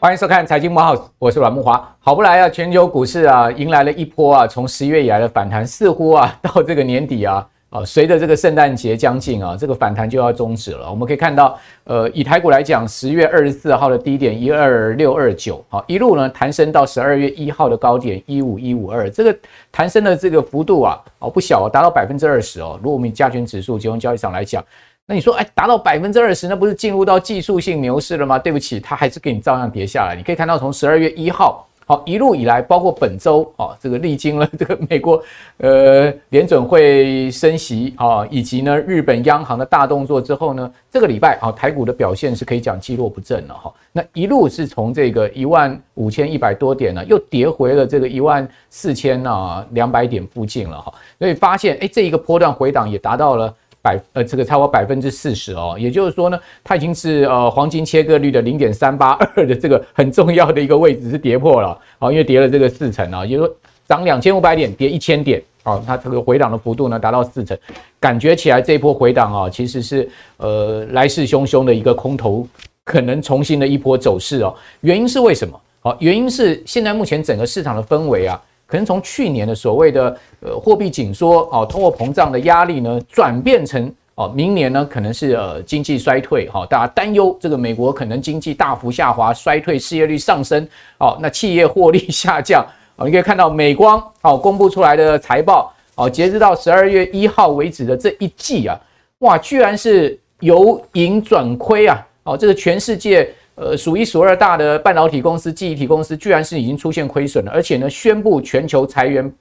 欢迎收看《财经慕 House》，我是阮木华。好不来啊，全球股市啊，迎来了一波啊，从十月以来的反弹，似乎啊，到这个年底啊，啊，随着这个圣诞节将近啊，这个反弹就要终止了。我们可以看到，呃，以台股来讲，十月二十四号的低点一二六二九，好，一路呢弹升到十二月一号的高点一五一五二，这个弹升的这个幅度啊，哦不小，达到百分之二十哦。如果我们以加权指数、集中交易上来讲。那你说，哎，达到百分之二十，那不是进入到技术性牛市了吗？对不起，它还是给你照样跌下来。你可以看到，从十二月一号，好一路以来，包括本周，啊，这个历经了 这个美国，呃，联准会升息啊，以及呢日本央行的大动作之后呢，这个礼拜啊，台股的表现是可以讲积弱不振了哈。那一路是从这个一万五千一百多点呢，又跌回了这个一万四千啊两百点附近了哈。所以发现，哎，这一个波段回档也达到了。百呃，这个超过百分之四十哦，也就是说呢，它已经是呃黄金切割率的零点三八二的这个很重要的一个位置是跌破了，好，因为跌了这个四成啊，也就是说涨两千五百点跌一千点，好，它这个回档的幅度呢达到四成，感觉起来这一波回档啊，其实是呃来势汹汹的一个空头可能重新的一波走势哦，原因是为什么？好，原因是现在目前整个市场的氛围啊。可能从去年的所谓的呃货币紧缩啊，通货膨胀的压力呢，转变成哦，明年呢可能是呃经济衰退哈，大家担忧这个美国可能经济大幅下滑、衰退、失业率上升哦，那企业获利下降哦，你可以看到美光哦公布出来的财报哦，截止到十二月一号为止的这一季啊，哇，居然是由盈转亏啊，哦，这个全世界。呃，数一数二大的半导体公司、记忆体公司，居然是已经出现亏损了，而且呢，宣布全球裁员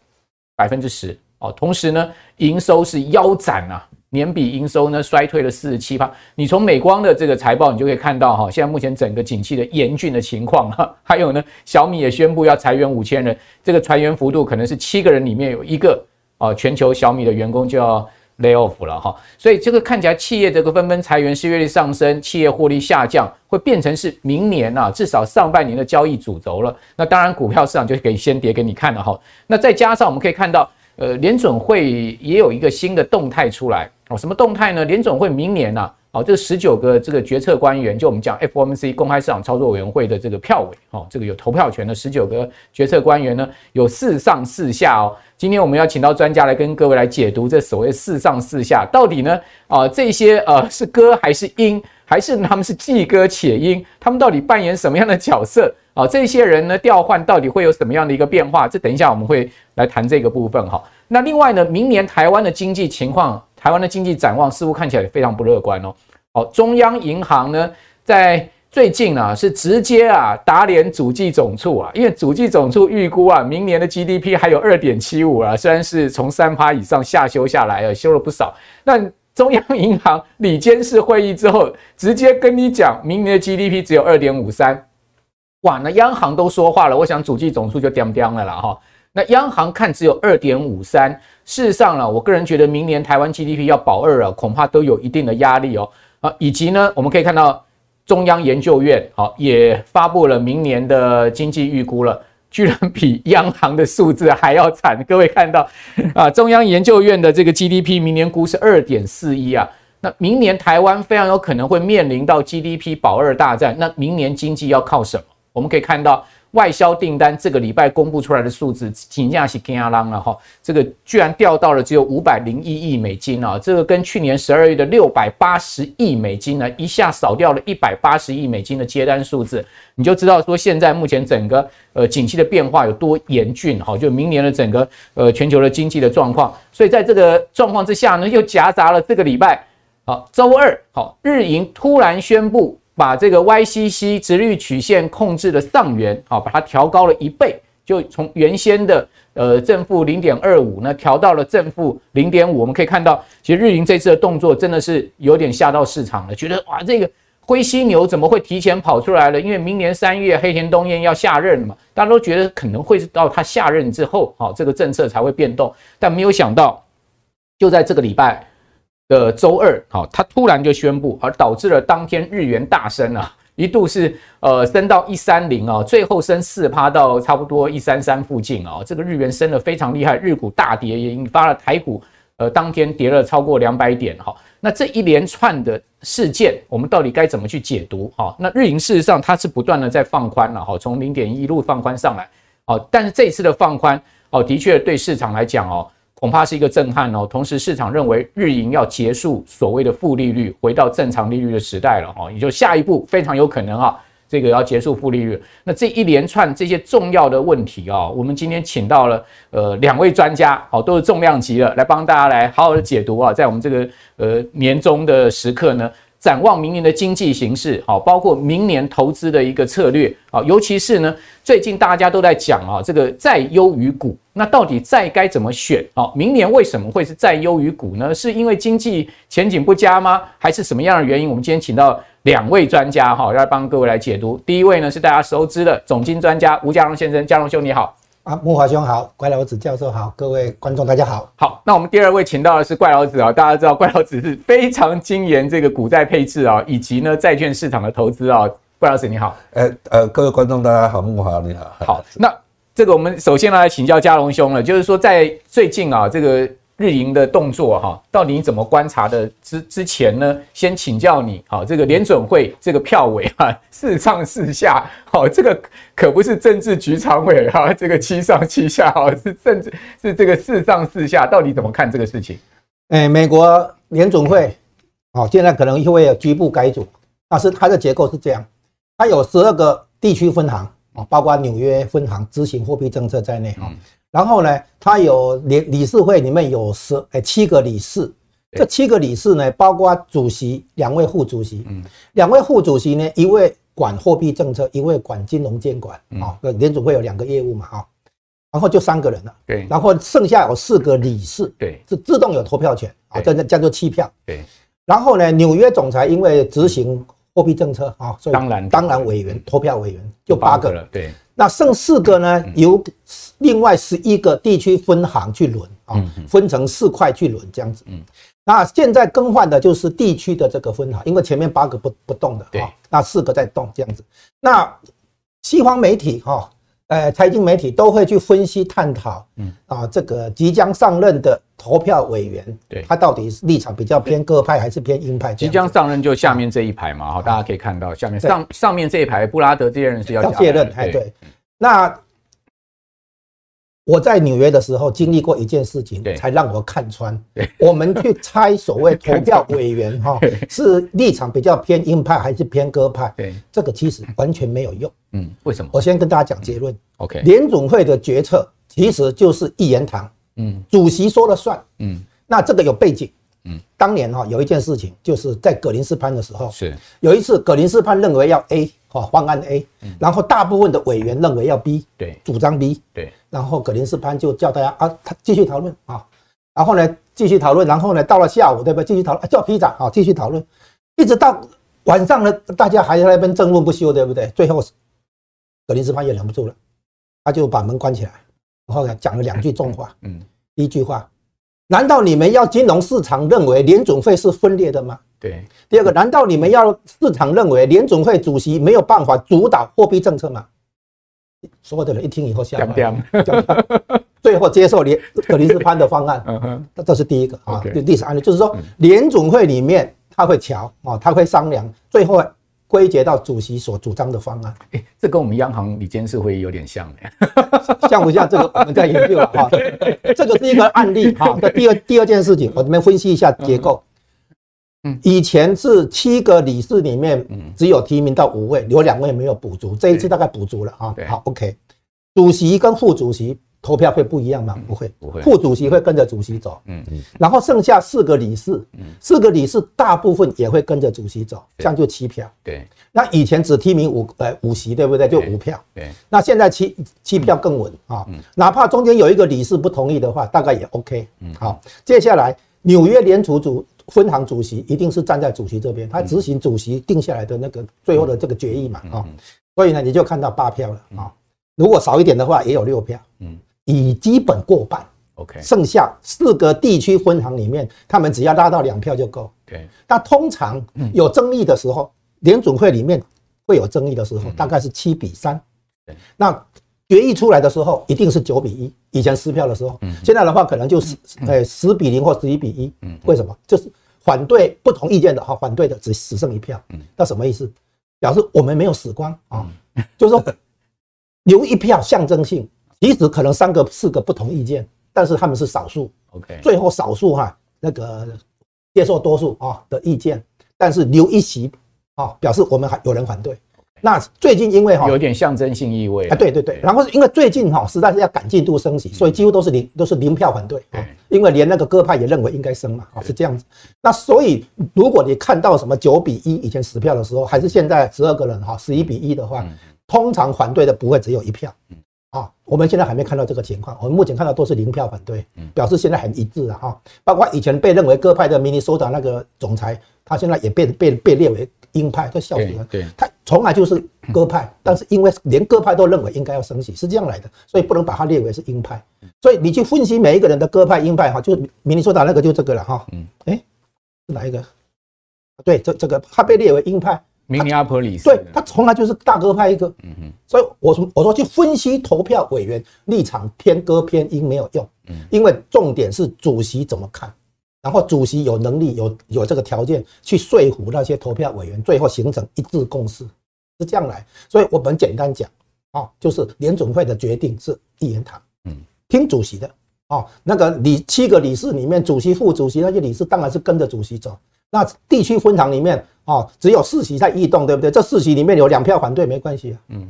百分之十哦。同时呢，营收是腰斩啊，年比营收呢衰退了四十七%。你从美光的这个财报，你就可以看到哈，现在目前整个景气的严峻的情况哈。还有呢，小米也宣布要裁员五千人，这个裁员幅度可能是七个人里面有一个啊，全球小米的员工就要。Lay off 了哈，所以这个看起来企业这个纷纷裁员，失业率上升，企业获利下降，会变成是明年啊至少上半年的交易主轴了。那当然股票市场就可以先跌给你看了哈。那再加上我们可以看到，呃，联准会也有一个新的动态出来哦，什么动态呢？联准会明年啊。好，这十九个这个决策官员，就我们讲 FOMC 公开市场操作委员会的这个票委，哦，这个有投票权的十九个决策官员呢，有四上四下哦。今天我们要请到专家来跟各位来解读这所谓四上四下到底呢？啊，这些呃是鸽还是鹰，还是他们是既鸽且鹰？他们到底扮演什么样的角色？啊，这些人呢调换到底会有什么样的一个变化？这等一下我们会来谈这个部分哈。那另外呢，明年台湾的经济情况。台湾的经济展望似乎看起来非常不乐观哦。好，中央银行呢，在最近啊，是直接啊打脸主计总处啊，因为主计总处预估啊，明年的 GDP 还有二点七五啊，虽然是从三趴以上下修下来了，修了不少。但中央银行理监事会议之后，直接跟你讲，明年的 GDP 只有二点五三。哇，那央行都说话了，我想主计总处就掂掂了啦哈。那央行看只有二点五三。事实上呢，我个人觉得明年台湾 GDP 要保二啊，恐怕都有一定的压力哦。啊，以及呢，我们可以看到中央研究院好也发布了明年的经济预估了，居然比央行的数字还要惨。各位看到啊，中央研究院的这个 GDP 明年估是二点四一啊，那明年台湾非常有可能会面临到 GDP 保二大战。那明年经济要靠什么？我们可以看到。外销订单这个礼拜公布出来的数字，真的是惊浪了哈！这个居然掉到了只有五百零一亿美金啊！这个跟去年十二月的六百八十亿美金呢，一下少掉了一百八十亿美金的接单数字，你就知道说现在目前整个呃景气的变化有多严峻哈！就明年的整个呃全球的经济的状况，所以在这个状况之下呢，又夹杂了这个礼拜好周二好日银突然宣布。把这个 YCC 直率曲线控制的上缘，好，把它调高了一倍，就从原先的呃正负零点二五呢，调到了正负零点五。我们可以看到，其实日银这次的动作真的是有点吓到市场了，觉得哇，这个灰犀牛怎么会提前跑出来了？因为明年三月黑田东彦要下任了嘛，大家都觉得可能会是到他下任之后，好，这个政策才会变动，但没有想到，就在这个礼拜。的周二，好，他突然就宣布，而导致了当天日元大升啊，一度是呃升到一三零啊，最后升四趴到差不多一三三附近啊，这个日元升得非常厉害，日股大跌，也引发了台股呃，当天跌了超过两百点哈。那这一连串的事件，我们到底该怎么去解读？哈，那日银事实上它是不断的在放宽了哈，从零点一路放宽上来，哦，但是这次的放宽，哦，的确对市场来讲哦，恐怕是一个震撼哦。同时，市场认为日银要结束所谓的负利率，回到正常利率的时代了哈，也就下一步非常有可能哈。这个要结束负利率，那这一连串这些重要的问题啊，我们今天请到了呃两位专家，好，都是重量级的，来帮大家来好好的解读啊，在我们这个呃年终的时刻呢，展望明年的经济形势，好，包括明年投资的一个策略啊，尤其是呢，最近大家都在讲啊，这个债优于股，那到底债该怎么选啊？明年为什么会是债优于股呢？是因为经济前景不佳吗？还是什么样的原因？我们今天请到。两位专家哈，要来帮各位来解读。第一位呢是大家熟知的总经专家吴家荣先生，家荣兄你好啊，木华兄好，怪老子教授好，各位观众大家好。好，那我们第二位请到的是怪老子啊，大家知道怪老子是非常精研这个股债配置啊，以及呢债券市场的投资啊，怪老子你好。呃呃，各位观众大家好，木华你好。好，那这个我们首先来请教嘉龙兄了，就是说在最近啊这个。日银的动作哈，到底你怎么观察的？之之前呢，先请教你，好，这个联准会这个票委啊，四上四下，好，这个可不是政治局常委哈，这个七上七下，哈，是政治是这个四上四下，到底怎么看这个事情？哎，美国联准会，好，现在可能会有局部改组，但是它的结构是这样，它有十二个地区分行，啊，包括纽约分行执行货币政策在内，哈。然后呢，他有理理事会里面有十诶七个理事，这七个理事呢，包括主席、两位副主席，嗯，两位副主席呢，一位管货币政策，一位管金融监管，啊，联准会有两个业务嘛，哈，然后就三个人了，对，然后剩下有四个理事，对，是自动有投票权，啊，这叫做弃票，对，然后呢，纽约总裁因为执行货币政策，啊，所以当然。当然委员投票委员就八个了，对。那剩四个呢？由另外十一个地区分行去轮啊，分成四块去轮这样子。嗯那现在更换的就是地区的这个分行，因为前面八个不不动的啊，那四个在动这样子。那西方媒体哈，呃，财经媒体都会去分析探讨，嗯啊，这个即将上任的投票委员，对，他到底是立场比较偏鸽派还是偏鹰派？即将上任就下面这一排嘛，哈，大家可以看到下面上上面这一排，布拉德这些人是要卸任，哎，对。那我在纽约的时候经历过一件事情，才让我看穿。我们去猜所谓投票委员哈，是立场比较偏鹰派还是偏鸽派？对，这个其实完全没有用。嗯，为什么？我先跟大家讲结论。OK，联总会的决策其实就是一言堂。嗯，主席说了算。嗯，那这个有背景。嗯，当年哈有一件事情，就是在葛林斯潘的时候，是有一次葛林斯潘认为要 A。哦，方案 A，然后大部分的委员认为要 B，对，主张 B，对，然后葛林斯潘就叫大家啊，他继续讨论啊，然后呢继续讨论，然后呢到了下午对不对？继续讨论，叫批长啊，继续讨论，一直到晚上呢，大家还在那边争论不休，对不对？最后葛林斯潘也忍不住了，他就把门关起来，然后呢讲了两句重话，嗯，第一句话，难道你们要金融市场认为联总会是分裂的吗？对，第二个，难道你们要市场认为联总会主席没有办法主导货币政策吗？所有的人一听以后吓坏，最后接受联葛林斯潘的方案。嗯哼，这是第一个啊，历史案例就是说，联总会里面他会瞧啊，他会商量，最后归结到主席所主张的方案。哎，这跟我们央行理监事会议有点像，像不像？这个我们在研究了 哈，这个是一个案例哈。这第二第二件事情，我们分析一下结构。以前是七个理事里面，只有提名到五位，有两位没有补足。这一次大概补足了啊。好，OK。主席跟副主席投票会不一样吗？不会，不会。副主席会跟着主席走。嗯嗯。然后剩下四个理事，四个理事大部分也会跟着主席走，这样就七票。对。那以前只提名五呃五席，对不对？就五票。对。那现在七七票更稳啊。哪怕中间有一个理事不同意的话，大概也 OK。嗯。好，接下来纽约联储主。分行主席一定是站在主席这边，他执行主席定下来的那个最后的这个决议嘛啊，所以呢，你就看到八票了啊。如果少一点的话，也有六票，嗯，已基本过半。OK，剩下四个地区分行里面，他们只要拉到两票就够。对，那通常有争议的时候，联准会里面会有争议的时候，大概是七比三。对，那。决议出来的时候一定是九比一，以前撕票的时候，现在的话可能就是呃十比零或十一比一。为什么？就是反对不同意见的哈，反对的只只剩一票。嗯那什么意思？表示我们没有死光啊，就是说留一票象征性，即使可能三个四个不同意见，但是他们是少数。OK，最后少数哈那个接受多数啊的意见，但是留一席啊，表示我们还有人反对。那最近因为哈有点象征性意味啊，对对对，然后因为最近哈实在是要赶进度升息，所以几乎都是零都是零票反对啊，因为连那个鸽派也认为应该升嘛啊，是这样子。那所以如果你看到什么九比一以前十票的时候，还是现在十二个人哈十一比一的话，通常反对的不会只有一票啊。我们现在还没看到这个情况，我们目前看到都是零票反对，表示现在很一致了哈。包括以前被认为鸽派的明尼苏达那个总裁，他现在也被被被列为。鹰派都笑死了，对，他从来就是鸽派，但是因为连鸽派都认为应该要升息，是这样来的，所以不能把它列为是鹰派。所以你去分析每一个人的鸽派、鹰派，哈，就明尼苏达那个就这个了，哈，嗯，哎，是哪一个？对，这这个他被列为鹰派，明尼阿波利斯，对，他从来就是大哥派一个，嗯嗯，所以我说我说去分析投票委员立场偏鸽偏鹰没有用，嗯，因为重点是主席怎么看。然后主席有能力有有这个条件去说服那些投票委员，最后形成一致共识，是这样来。所以我们简单讲啊，就是联总会的决定是一言堂，嗯，听主席的哦。那个理七个理事里面，主席、副主席那些理事当然是跟着主席走。那地区分堂里面啊，只有四席在异动，对不对？这四席里面有两票反对，没关系啊，嗯，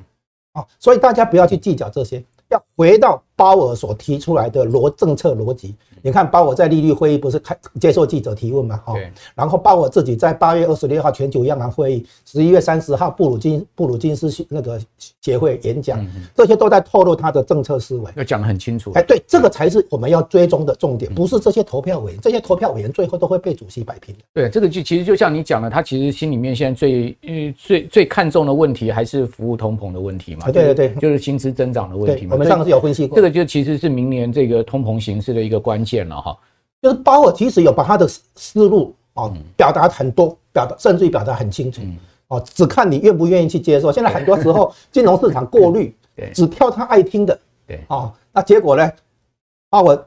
哦，所以大家不要去计较这些，要回到鲍尔所提出来的逻政策逻辑。你看鲍尔在利率会议不是开接受记者提问嘛？哈，然后鲍尔自己在八月二十六号全球央行会议，十一月三十号布鲁金布鲁金斯那个协会演讲，这些都在透露他的政策思维，要讲得很清楚。哎，对，这个才是我们要追踪的重点，不是这些投票委员，这些投票委员最后都会被主席摆平的。对，这个就其实就像你讲的，他其实心里面现在最嗯最最看重的问题还是服务通膨的问题嘛？对对对，就是薪资增长的问题嘛。我们上次有分析过，这个就其实是明年这个通膨形势的一个关键。见了哈，就是鲍尔其实有把他的思路啊表达很多，表达甚至于表达很清楚哦，只看你愿不愿意去接受。现在很多时候 金融市场过滤，只挑他爱听的，对啊，那结果呢？鲍尔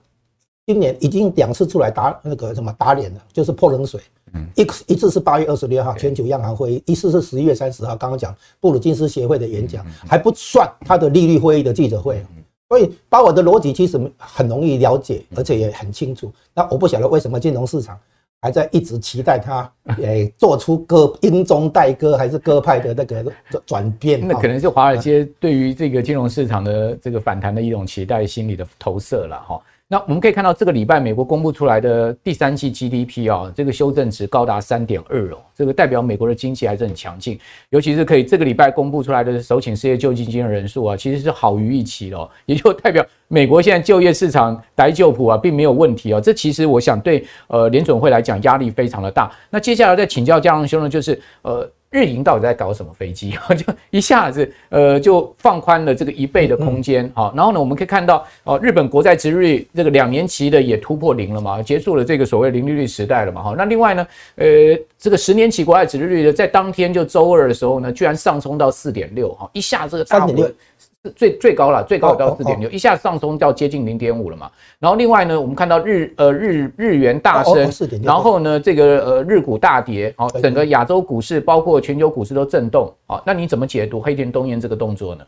今年已经两次出来打那个什么打脸了，就是泼冷水。一一次是八月二十六号全球央行会议，一次是十一月三十号刚刚讲布鲁金斯协会的演讲，还不算他的利率会议的记者会。所以，把我的逻辑其实很容易了解，而且也很清楚。那我不晓得为什么金融市场还在一直期待它，诶，做出鸽英中带鸽还是鸽派的那个转变。那可能是华尔街对于这个金融市场的这个反弹的一种期待心理的投射了哈。那我们可以看到，这个礼拜美国公布出来的第三季 GDP 啊，这个修正值高达三点二哦，这个代表美国的经济还是很强劲，尤其是可以这个礼拜公布出来的首请失业救济金的人数啊，其实是好于预期哦，也就代表美国现在就业市场待就普啊，并没有问题哦。这其实我想对呃联准会来讲压力非常的大。那接下来再请教佳龙兄呢，就是呃。日营到底在搞什么飞机？就一下子，呃，就放宽了这个一倍的空间，好，然后呢，我们可以看到，哦，日本国债殖利率这个两年期的也突破零了嘛，结束了这个所谓零利率时代了嘛，哈，那另外呢，呃，这个十年期国债殖利率呢，在当天就周二的时候呢，居然上冲到四点六，哈，一下这个大幅。最最高了，最高到四点六，一下上升到接近零点五了嘛。然后另外呢，我们看到日呃日日元大升，然后呢这个呃日股大跌，好，整个亚洲股市包括全球股市都震动。好，那你怎么解读黑田东彦这个动作呢？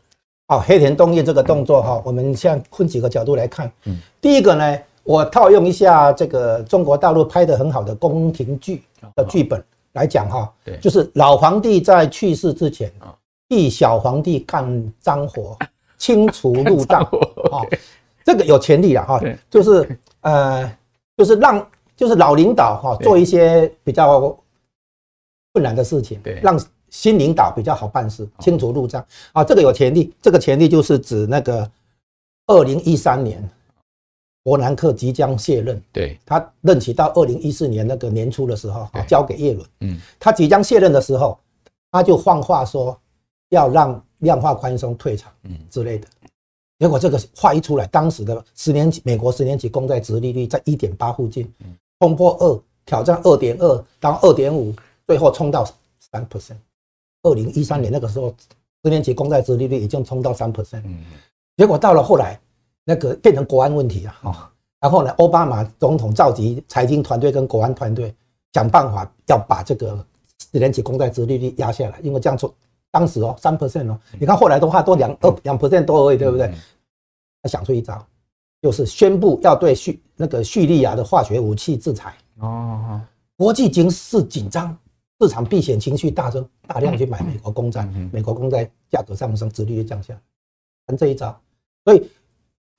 好，黑田东彦这个动作哈，我们现在分几个角度来看。嗯，第一个呢，我套用一下这个中国大陆拍的很好的宫廷剧的剧本来讲哈，对，就是老皇帝在去世之前啊。替小皇帝干脏活，清除路障啊，这个有权利了哈，就是呃，就是让就是老领导哈做一些比较困难的事情，对，让新领导比较好办事，清除路障啊，这个有权利，这个权利就是指那个二零一三年伯南克即将卸任，对，他任期到二零一四年那个年初的时候啊，交给叶伦，嗯，他即将卸任的时候，他就放话说。要让量化宽松退场，嗯之类的，结果这个话一出来，当时的十年期美国十年期公债殖利率在一点八附近，冲破二，挑战二点二到二点五，最后冲到三 percent。二零一三年那个时候，十年期公债殖利率已经冲到三 percent。结果到了后来，那个变成国安问题了哈。然后呢，奥巴马总统召集财经团队跟国安团队，想办法要把这个十年期公债殖利率压下来，因为这样做当时哦三 percent 哦，你看后来的话都两二两 percent 多而已，对不对？他想出一招，就是宣布要对叙那个叙利亚的化学武器制裁哦，国际形势紧张，市场避险情绪大增，大量去买美国公债，美国公债价格上升，殖利率降下来，玩这一招，所以。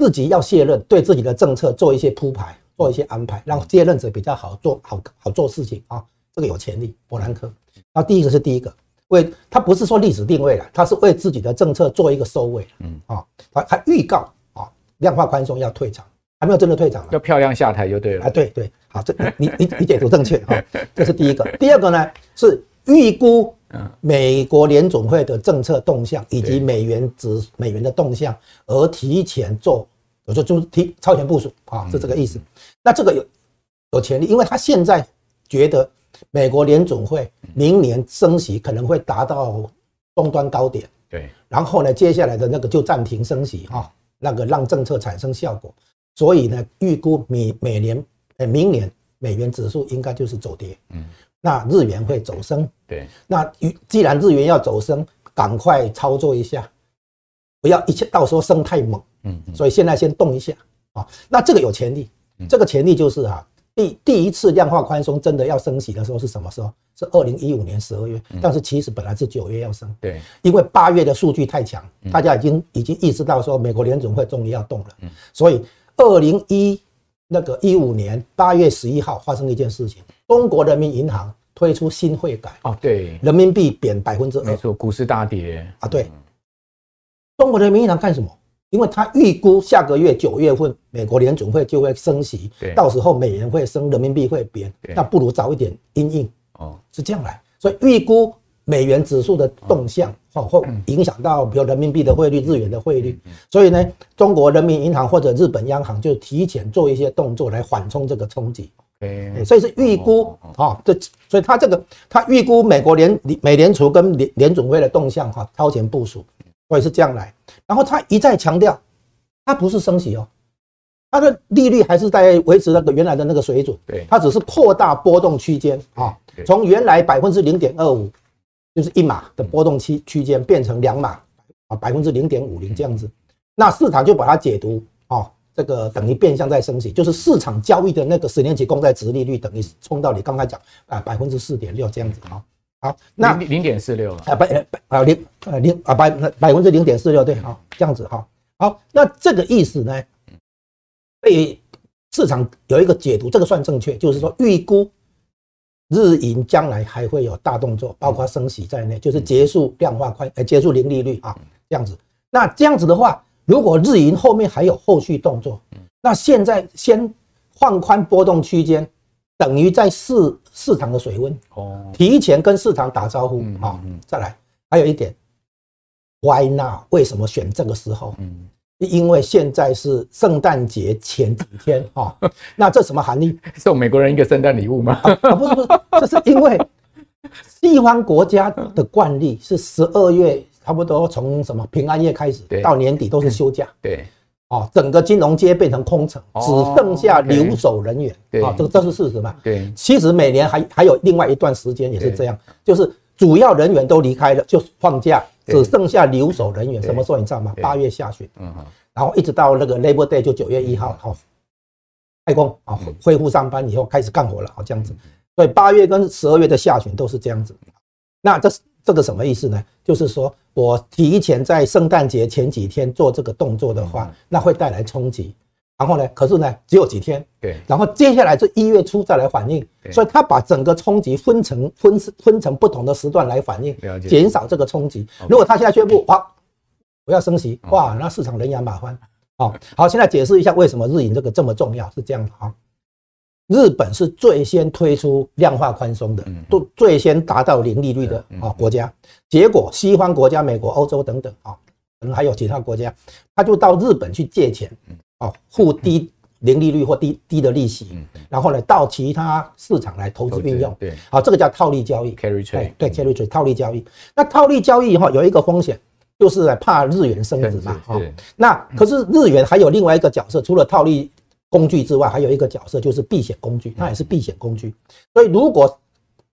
自己要卸任，对自己的政策做一些铺排，做一些安排，让接任者比较好做好好做事情啊。这个有潜力，伯南克。那第一个是第一个，为他不是说历史定位了，他是为自己的政策做一个收尾。嗯啊，他他预告啊，量化宽松要退场，还没有真的退场，要漂亮下台就对了。啊，对对，好，这你你你解读正确哈，这是第一个。第二个呢是预估美国联总会的政策动向以及美元指美元的动向，而提前做。我说就是提超前部署啊，是这个意思。那这个有有潜力，因为他现在觉得美国联总会明年升息可能会达到终端高点，对。然后呢，接下来的那个就暂停升息哈，那个让政策产生效果。所以呢，预估每每年呃明年美元指数应该就是走跌，嗯。那日元会走升，对。那既然日元要走升，赶快操作一下，不要一切到时候升太猛。嗯，所以现在先动一下啊，那这个有潜力，这个潜力就是啊，第第一次量化宽松真的要升息的时候是什么时候？是二零一五年十二月，但是其实本来是九月要升，对，因为八月的数据太强，大家已经已经意识到说美国联总会终于要动了，所以二零一那个一五年八月十一号发生了一件事情，中国人民银行推出新汇改哦，对，人民币贬百分之二，没错，股市大跌。啊，对，中国人民银行干什么？因为他预估下个月九月份美国联准会就会升息，到时候美元会升，人民币会贬，那不如早一点因应哦，是这样来。所以预估美元指数的动向，哦，会影响到比如人民币的汇率、日元的汇率。所以呢，中国人民银行或者日本央行就提前做一些动作来缓冲这个冲击。所以是预估啊，这所以他这个他预估美国联美联储跟联联准会的动向哈，超前部署。所以是这样来，然后他一再强调，它不是升息哦，它的利率还是在维持那个原来的那个水准，对，它只是扩大波动区间啊，从原来百分之零点二五，就是一码的波动区区间变成两码啊，百分之零点五零这样子，那市场就把它解读啊，这个等于变相在升息，就是市场交易的那个十年期公债值利率等于冲到你刚才讲啊百分之四点六这样子啊。好，那零点四六啊，百百啊零呃零啊百百分之零点四六对，好这样子哈，好，那这个意思呢，被市场有一个解读，这个算正确，就是说预估日银将来还会有大动作，包括升息在内，就是结束量化宽呃结束零利率啊这样子。那这样子的话，如果日银后面还有后续动作，那现在先放宽波动区间。等于在试市场的水温哦，提前跟市场打招呼啊。再来，还有一点，Why now？为什么选这个时候？嗯，因为现在是圣诞节前几天 哈。那这什么含义？送美国人一个圣诞礼物吗？啊，不是不是，这是因为西方国家的惯例是十二月差不多从什么平安夜开始到年底都是休假。对。哦，整个金融街变成空城，只剩下留守人员。对，啊，这个这是事实嘛？对，其实每年还还有另外一段时间也是这样，就是主要人员都离开了，就放假，只剩下留守人员。什么时候你知道吗？八月下旬，嗯，然后一直到那个 Labor Day 就九月一号，好，开工啊，恢复上班以后开始干活了，好这样子。所以八月跟十二月的下旬都是这样子。那这是。这个什么意思呢？就是说我提前在圣诞节前几天做这个动作的话，那会带来冲击。然后呢，可是呢，只有几天。对。然后接下来是一月初再来反应。所以他把整个冲击分成分分成不同的时段来反应，减少这个冲击。如果他现在宣布哇，我要升息，哇，那市场人仰马翻。啊，好，现在解释一下为什么日银这个这么重要，是这样的哈。日本是最先推出量化宽松的，都最先达到零利率的啊国家。结果西方国家，美国、欧洲等等啊，可能还有其他国家，他就到日本去借钱，啊，付低零利率或低低的利息，然后呢，到其他市场来投资运用。对，好，这个叫套利交易。carry trade，对，carry trade 套利交易。那套利交易哈有一个风险，就是怕日元升值嘛。哈，那可是日元还有另外一个角色，除了套利工具之外，还有一个角色就是避险工具，它也是避险工具。所以如果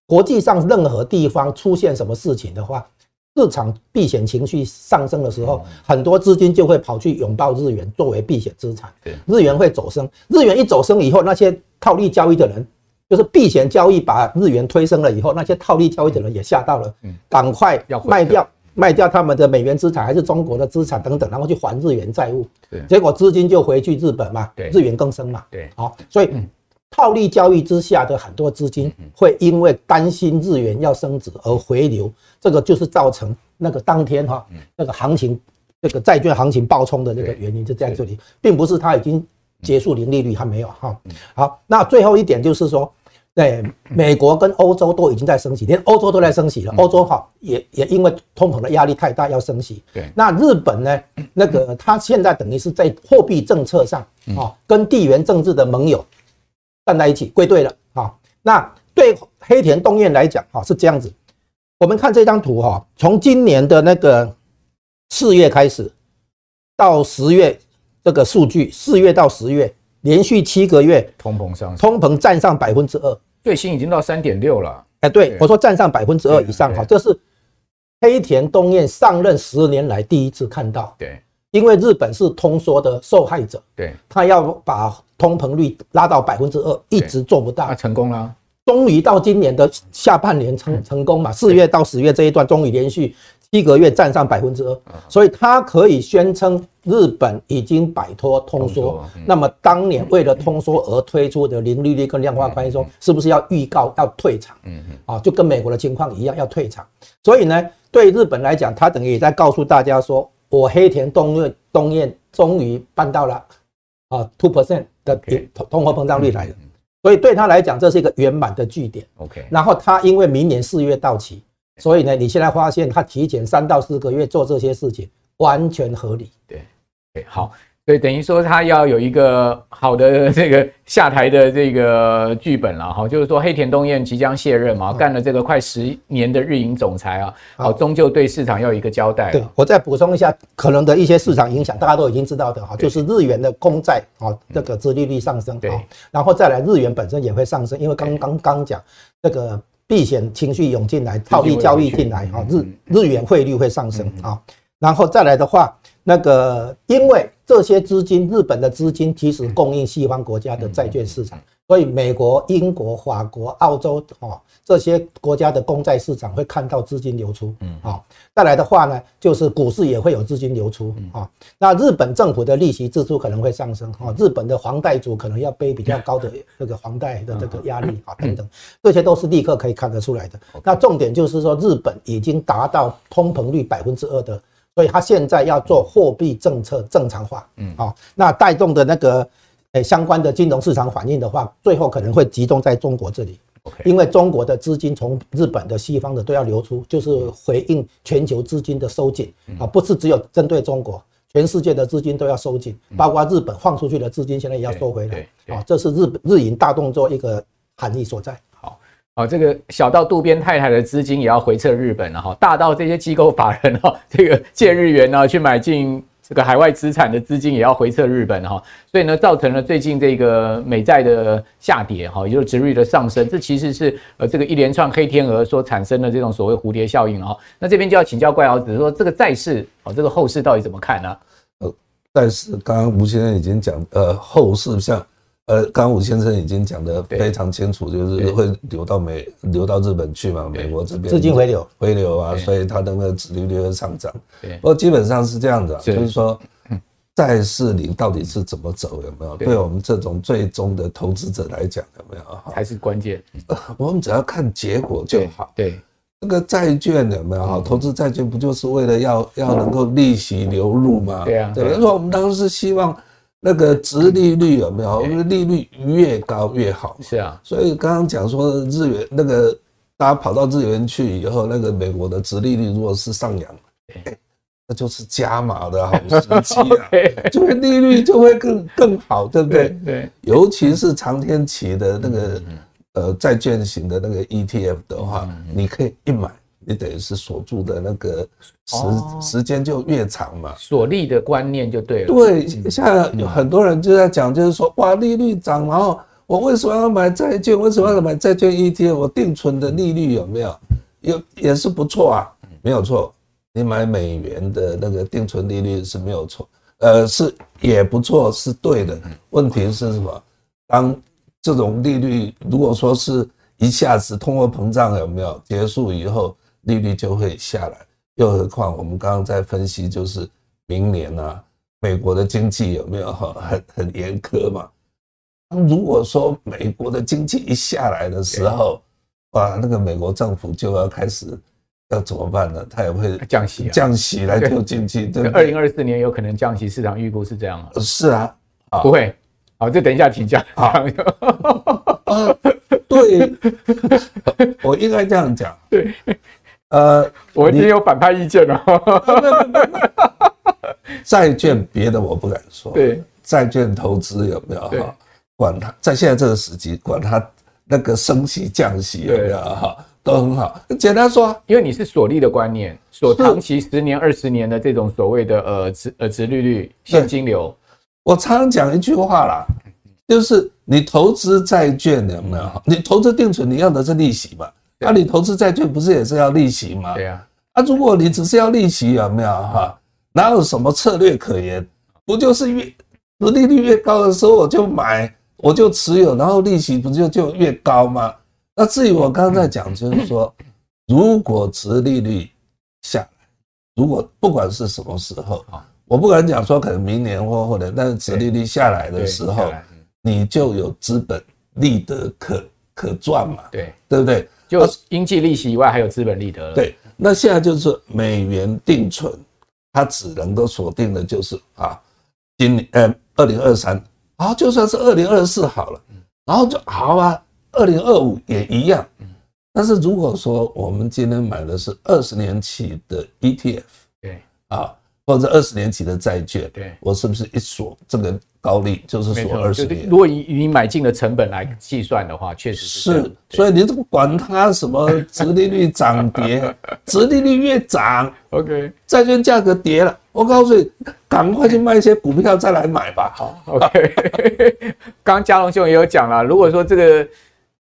国际上任何地方出现什么事情的话，市场避险情绪上升的时候，很多资金就会跑去拥抱日元作为避险资产。日元会走升，日元一走升以后，那些套利交易的人，就是避险交易把日元推升了以后，那些套利交易的人也吓到了，赶快要卖掉卖掉他们的美元资产还是中国的资产等等，然后去还日元债务。结果资金就回去日本嘛，日元更升嘛。对，好，所以。套利交易之下的很多资金会因为担心日元要升值而回流，这个就是造成那个当天哈那个行情，这个债券行情暴冲的那个原因就在这里，并不是它已经结束零利率还没有哈。好，那最后一点就是说，对美国跟欧洲都已经在升息，连欧洲都在升息了，欧洲哈也也因为通膨的压力太大要升息。对，那日本呢？那个他现在等于是在货币政策上啊，跟地缘政治的盟友。站在一起归队了啊！那对黑田东彦来讲哈是这样子，我们看这张图哈，从今年的那个四月开始到十月这个数据，四月到十月连续七个月通膨上，通膨占上百分之二，最新已经到三点六了。哎，对我说占上百分之二以上哈，这是黑田东彦上任十年来第一次看到。对。因为日本是通缩的受害者，对，他要把通膨率拉到百分之二，一直做不到，他成功了，终于到今年的下半年成成功嘛，四月到十月这一段终于连续七个月占上百分之二，所以他可以宣称日本已经摆脱通缩。那么当年为了通缩而推出的零利率跟量化宽松，是不是要预告要退场？嗯嗯，啊，就跟美国的情况一样要退场。所以呢，对日本来讲，他等于也在告诉大家说。我黑田东彦东彦终于办到了啊，two percent 的通通货膨胀率来了，所以对他来讲这是一个圆满的据点。OK，然后他因为明年四月到期，所以呢，你现在发现他提前三到四个月做这些事情，完全合理。对，对，好。对，等于说他要有一个好的这个下台的这个剧本了哈，就是说黑田东彦即将卸任嘛，干了这个快十年的日银总裁啊，好，终究对市场要有一个交代。对，我再补充一下可能的一些市场影响，大家都已经知道的哈，就是日元的公债啊，这个殖利率上升，对，然后再来日元本身也会上升，因为刚刚刚讲这个避险情绪涌进来，套利交易进来哈，日日元汇率会上升啊，然后再来的话。那个，因为这些资金，日本的资金其实供应西方国家的债券市场，所以美国、英国、法国、澳洲哦这些国家的公债市场会看到资金流出，嗯，好，再来的话呢，就是股市也会有资金流出啊。那日本政府的利息支出可能会上升啊，日本的房贷族可能要背比较高的这个房贷的这个压力啊等等，这些都是立刻可以看得出来的。那重点就是说，日本已经达到通膨率百分之二的。所以，他现在要做货币政策正常化，嗯，好，那带动的那个，诶，相关的金融市场反应的话，最后可能会集中在中国这里，因为中国的资金从日本的、西方的都要流出，就是回应全球资金的收紧，啊，不是只有针对中国，全世界的资金都要收紧，包括日本放出去的资金现在也要收回来，啊，这是日日银大动作一个含义所在。好，这个小到渡边太太的资金也要回撤日本了哈，大到这些机构法人哈，这个借日元呢去买进这个海外资产的资金也要回撤日本哈，所以呢，造成了最近这个美债的下跌哈，也就是殖率的上升，这其实是呃这个一连串黑天鹅所产生的这种所谓蝴蝶效应哈。那这边就要请教怪老子说，这个债市哦，这个后市到底怎么看呢？呃，债市刚刚吴先生已经讲，呃，后市像。呃，刚刚吴先生已经讲得非常清楚，就是会流到美、流到日本去嘛，美国这边资金回流，回流啊，所以它的那个殖利率会上涨。不过基本上是这样的，就是说，债市里到底是怎么走，有没有？对我们这种最终的投资者来讲，有没有？才是关键。我们只要看结果就好。对，那个债券有没有？哈，投资债券不就是为了要要能够利息流入吗？对啊，对。说我们当时是希望。那个殖利率有没有？利率越高越好。是啊，所以刚刚讲说日元那个，大家跑到日元去以后，那个美国的殖利率如果是上扬，那就是加码的好时机啊，就会利率就会更更好，对不对？对，尤其是长天期的那个呃债券型的那个 ETF 的话，你可以一买你等于是锁住的那个时时间就越长嘛。锁利的观念就对了。对，像有很多人就在讲，就是说哇，利率涨，然后我为什么要买债券？为什么要买债券 ETF？我定存的利率有没有？有也是不错啊，没有错。你买美元的那个定存利率是没有错，呃，是也不错，是对的。问题是什么？当这种利率如果说是一下子通货膨胀有没有结束以后，利率就会下来。又何况我们刚刚在分析，就是明年啊，美国的经济有没有很很严苛嘛？如果说美国的经济一下来的时候，哇，那个美国政府就要开始。要怎么办呢？他也会降息，降息来救经济。对，二零二四年有可能降息，市场预估是这样啊。是啊，不会。好，这等一下请教。啊，对，我应该这样讲。对，呃，我已经有反派意见了。债券别的我不敢说。对，债券投资有没有哈？管它，在现在这个时期，管它那个升息降息有没有哈？都很好，简单说，因为你是锁利的观念，锁长期十年、二十年的这种所谓的呃殖呃殖利率现金流。我常常讲一句话啦，就是你投资债券有没有？你投资定存，你要的是利息嘛？那你投资债券不是也是要利息吗？对呀。啊，如果你只是要利息有没有哈？哪有什么策略可言？不就是越利率越高的时候我就买，我就持有，然后利息不就就越高吗？那至于我刚才讲，就是说，如果殖利率下来，如果不管是什么时候，我不敢讲说可能明年或后年，但是殖利率下来的时候，你就有资本利得可可赚嘛，对对不对？就应计利息以外还有资本利得了。对，那现在就是美元定存，它只能够锁定的就是啊，今年呃二零二三，好，就算是二零二四好了，然后就好啊。二零二五也一样，但是如果说我们今天买的是二十年期的 ETF，对啊，或者二十年期的债券，对，我是不是一锁这个高利就是锁二十年？如果以你买进的成本来计算的话，确实是。是，所以你这个管它什么殖利率涨跌，殖利率越涨，OK，债券价格跌了，我告诉你，赶快去卖一些股票再来买吧。好，OK。刚刚佳龙兄也有讲了，如果说这个。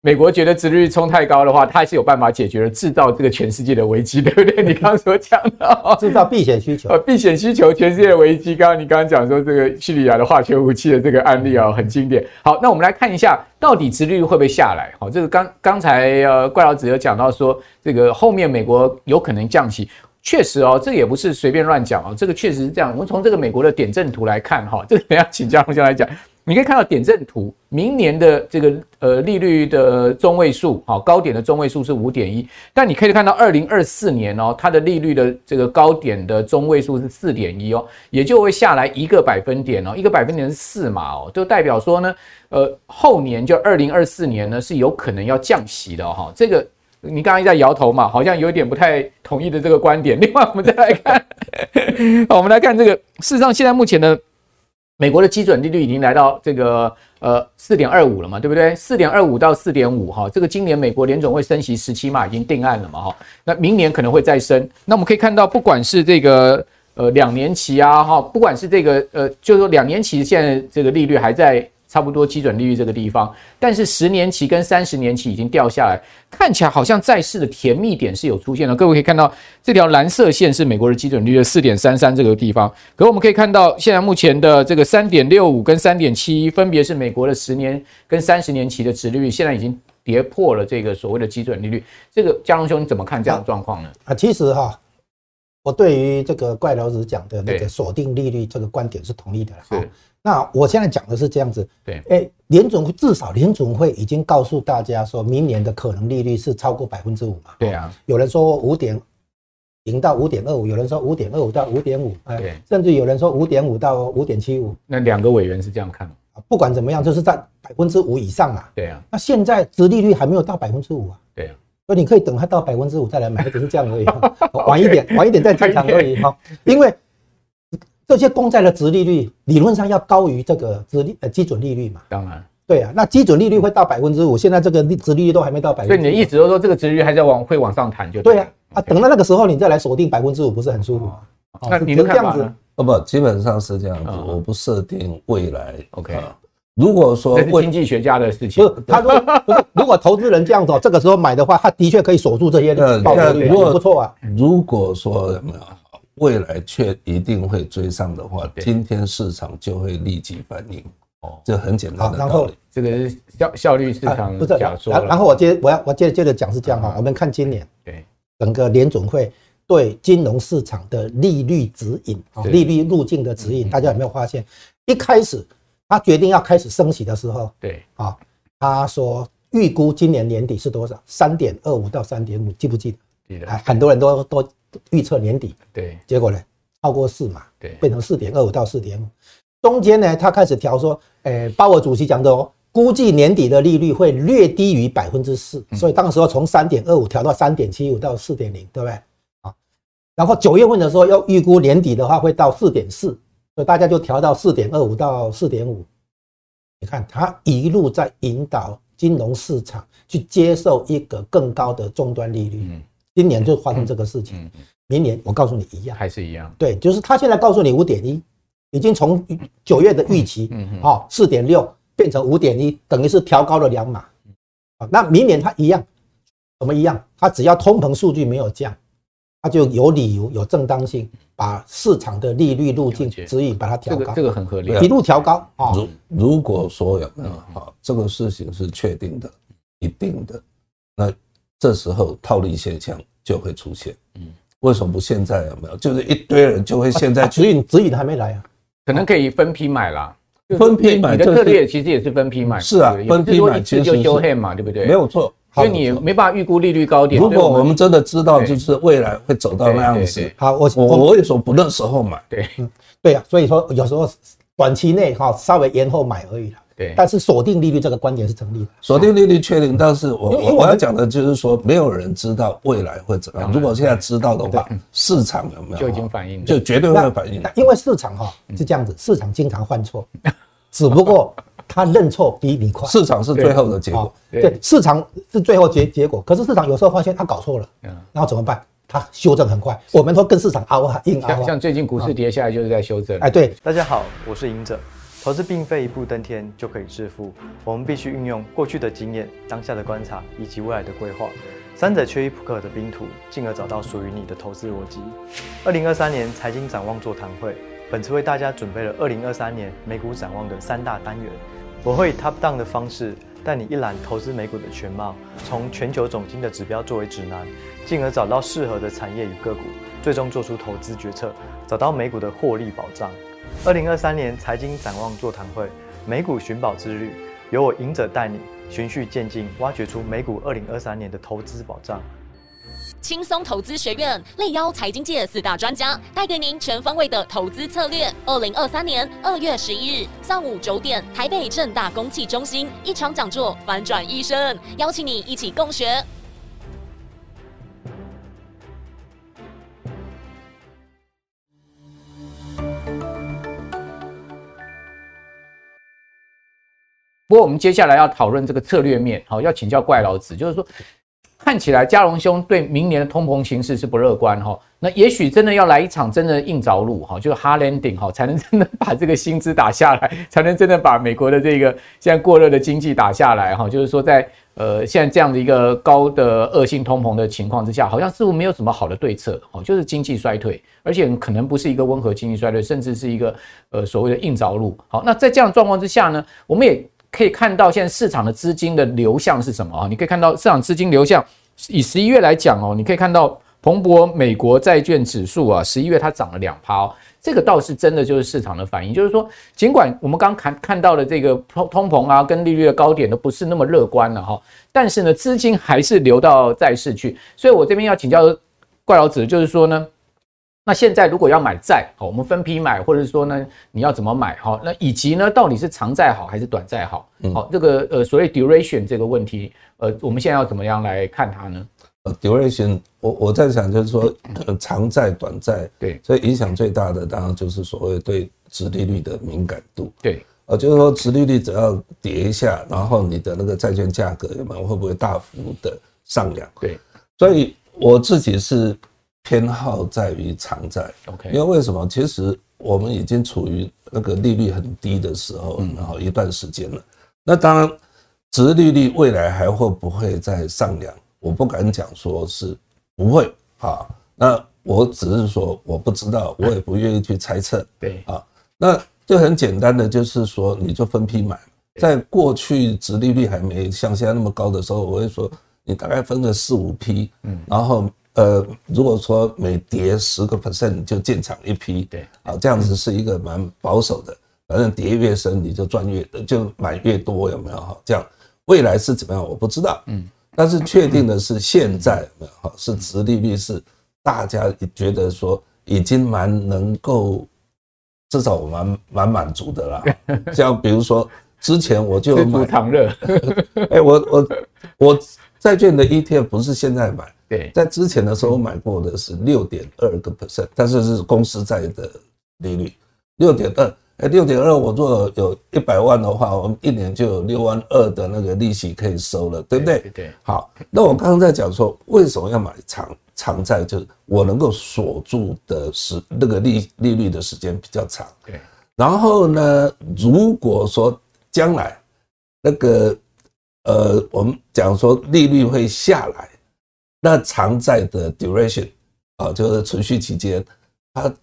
美国觉得殖利率冲太高的话，它还是有办法解决的，制造这个全世界的危机，对不对？你刚刚所讲的，制造避险需求，呃，避险需求，全世界的危机。刚刚你刚刚讲说这个叙利亚的化学武器的这个案例啊，很经典。好，那我们来看一下，到底殖利率会不会下来？好，这个刚刚才呃怪老子有讲到说，这个后面美国有可能降息，确实哦，这也不是随便乱讲哦，这个确实是这样。我们从这个美国的点阵图来看，哈，这个等下请教一下来讲。你可以看到点阵图，明年的这个呃利率的中位数，好，高点的中位数是五点一，但你可以看到二零二四年哦，它的利率的这个高点的中位数是四点一哦，也就会下来一个百分点哦，一个百分点是四嘛哦，就代表说呢，呃后年就二零二四年呢是有可能要降息的哈，这个你刚刚在摇头嘛，好像有点不太同意的这个观点。另外我们再来看，好，我们来看这个，事实上现在目前的。美国的基准利率已经来到这个呃四点二五了嘛，对不对？四点二五到四点五哈，这个今年美国联总会升息十七嘛已经定案了嘛哈，那明年可能会再升。那我们可以看到，不管是这个呃两年期啊哈，不管是这个呃，就是说两年期现在这个利率还在。差不多基准利率这个地方，但是十年期跟三十年期已经掉下来，看起来好像债市的甜蜜点是有出现的。各位可以看到，这条蓝色线是美国的基准利率四点三三这个地方。可我们可以看到，现在目前的这个三点六五跟三点七一，分别是美国的十年跟三十年期的值利率，现在已经跌破了这个所谓的基准利率。这个江龙兄你怎么看这样的状况呢？啊，其实哈，我对于这个怪老子讲的那个锁定利率这个观点是同意的。是。那我现在讲的是这样子，对，哎，联准会至少联准会已经告诉大家说，明年的可能利率是超过百分之五嘛？对啊，有人说五点零到五点二五，有人说五点二五到五点五，对，甚至有人说五点五到五点七五。那两个委员是这样看啊？不管怎么样，就是在百分之五以上啊。对啊。那现在殖利率还没有到百分之五啊？对啊。所以你可以等它到百分之五再来买，只是这样而已。晚一点，晚一点再进场而已 哈，因为。这些公债的值利率理论上要高于这个殖利呃基准利率嘛？当然，对啊，那基准利率会到百分之五，现在这个殖利率都还没到百分之五，所以你的意思就是说这个殖利率还在往会往上弹就对啊啊，等到那个时候你再来锁定百分之五，不是很舒服？那你的看法呢？哦不，基本上是这样子，我不设定未来。OK，如果说经济学家的事情，不是他说 不是，如果投资人这样走，这个时候买的话，他的确可以锁住这些报酬率，不错啊。如果说未来却一定会追上的话，今天市场就会立即反应。哦，这很简单的道理。这个是效效率市场不是假说。然后我接我要我接着接着讲是这样哈，我们看今年对整个联总会。对金融市场的利率指引啊，利率路径的指引，大家有没有发现？一开始他决定要开始升息的时候，对啊，他说预估今年年底是多少？三点二五到三点五，记不记得？记得。很多人都都预测年底，对，结果呢，超过四嘛，对，变成四点二五到四点五。中间呢，他开始调说，诶，鲍尔主席讲的哦，估计年底的利率会略低于百分之四，所以当时候从三点二五调到三点七五到四点零，对不对？啊然后九月份的时候，要预估年底的话会到四点四，所以大家就调到四点二五到四点五。你看，他一路在引导金融市场去接受一个更高的终端利率。今年就发生这个事情，明年我告诉你一样，还是一样。对，就是他现在告诉你五点一，已经从九月的预期，啊四点六变成五点一，等于是调高了两码。啊，那明年它一样，怎么一样？它只要通膨数据没有降。他就有理由、有正当性，把市场的利率路径指引把它调高，这个很合理，一路调高啊。如如果说有没有啊，这个事情是确定的、一定的，那这时候套利现象就会出现。嗯，为什么不现在有没有？就是一堆人就会现在指引指引还没来啊，可能可以分批买啦。分批买，你的策略其实也是分批买，是啊，分批买其实就修 hand 嘛，对不对？没有错。所以你没办法预估利率高点。如果我们真的知道，就是未来会走到那样子，好，我我我为什么不那时候买？对，对呀，所以说有时候短期内哈稍微延后买而已了。对，但是锁定利率这个观点是成立的。锁定利率确定，但是我我要讲的就是说，没有人知道未来会怎样。如果现在知道的话，市场有没有就已经反应，就绝对会反应。因为市场哈是这样子，市场经常犯错，只不过。他认错比你快，市场是最后的结果。对，市场是最后结结果。可是市场有时候发现他搞错了，然后怎么办？他修正很快。我们都跟市场凹啊，硬凹。像最近股市跌下来就是在修正。哎，对，大家好，我是赢者。投资并非一步登天就可以致富，我们必须运用过去的经验、当下的观察以及未来的规划，三者缺一不可的拼图，进而找到属于你的投资逻辑。二零二三年财经展望座谈会，本次为大家准备了二零二三年美股展望的三大单元。我会以 top down 的方式带你一览投资美股的全貌，从全球总经的指标作为指南，进而找到适合的产业与个股，最终做出投资决策，找到美股的获利保障。二零二三年财经展望座谈会，美股寻宝之旅，由我赢者带你循序渐进，挖掘出美股二零二三年的投资保障。轻松投资学院力邀财经界四大专家，带给您全方位的投资策略。二零二三年二月十一日上午九点，台北正大公器中心一场讲座，反转一生，邀请你一起共学。不过，我们接下来要讨论这个策略面，好，要请教怪老子，就是说。看起来嘉龙兄对明年的通膨形势是不乐观哈，那也许真的要来一场真的硬着陆哈，就是 hard landing 哈，才能真的把这个薪资打下来，才能真的把美国的这个现在过热的经济打下来哈。就是说在呃现在这样的一个高的恶性通膨的情况之下，好像似乎没有什么好的对策哦，就是经济衰退，而且可能不是一个温和经济衰退，甚至是一个呃所谓的硬着陆。好，那在这样状况之下呢，我们也。可以看到现在市场的资金的流向是什么啊？你可以看到市场资金流向，以十一月来讲哦，你可以看到彭博美国债券指数啊，十一月它涨了两趴，这个倒是真的就是市场的反应，就是说尽管我们刚看看到的这个通通膨啊跟利率的高点都不是那么乐观了哈，但是呢资金还是流到债市去，所以我这边要请教怪老子，就是说呢。那现在如果要买债，好，我们分批买，或者是说呢，你要怎么买？好，那以及呢，到底是长债好还是短债好？好，这个呃，所谓 duration 这个问题，呃，我们现在要怎么样来看它呢？呃，duration，我我在想就是说，呃，长债、短债，对，所以影响最大的当然就是所谓对殖利率的敏感度。对，呃，就是说，殖利率只要跌一下，然后你的那个债券价格有没有会不会大幅的上扬？对，所以我自己是偏好在于长债。OK，因为为什么？其实我们已经处于那个利率很低的时候，然后一段时间了。那当然，殖利率未来还会不会再上扬？我不敢讲说是不会啊。那我只是说我不知道，我也不愿意去猜测。对啊，那。就很简单的，就是说，你就分批买。在过去殖利率还没像现在那么高的时候，我会说，你大概分个四五批，嗯，然后呃，如果说每跌十个 percent 就进场一批，对，啊，这样子是一个蛮保守的。反正跌越深你就赚越，就买越多，有没有哈？这样未来是怎么样我不知道，嗯，但是确定的是现在有没有哈？是殖利率是大家觉得说已经蛮能够。至少我蛮蛮满足的啦，像比如说之前我就买长热，哎，我我我债券的 ETF 不是现在买，对，在之前的时候我买过的是六点二个 percent，但是是公司债的利率六点二，哎，六点二，我做有一百万的话，我们一年就有六万二的那个利息可以收了，对不对？对，好，那我刚刚在讲说为什么要买长？长债就是我能够锁住的时那个利利率的时间比较长，对。然后呢，如果说将来那个呃，我们讲说利率会下来，那长债的 duration 啊，就是存续期间，它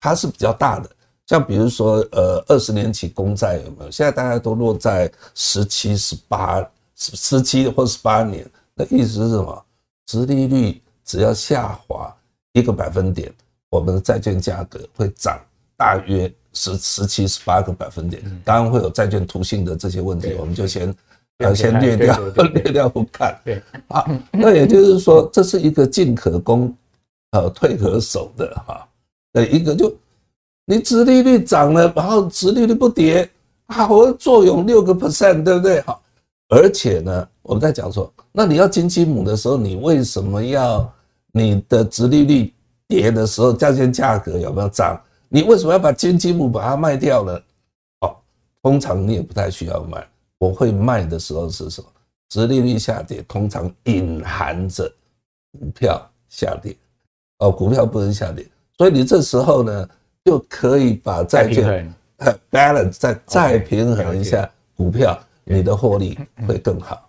它是比较大的。像比如说呃，二十年期公债有没有？现在大家都落在十七、十八、十十七或十八年，那意思是什么？殖利率。只要下滑一个百分点，我们的债券价格会涨大约十十七十八个百分点。当然会有债券图性的这些问题，我们就先呃先略掉略掉不看。对，好，那也就是说，这是一个进可攻，呃退可守的哈。呃，一个就你殖利率涨了，然后殖利率不跌，啊，我作用六个 percent，对不对？好，而且呢，我们在讲说。那你要金鸡母的时候，你为什么要你的殖利率跌的时候，债券价格有没有涨？你为什么要把金鸡母把它卖掉呢？哦，通常你也不太需要卖。我会卖的时候是什么？殖利率下跌，通常隐含着股票下跌。哦，股票不能下跌，所以你这时候呢，就可以把债券 balance 再再平衡一下股票，你的获利会更好。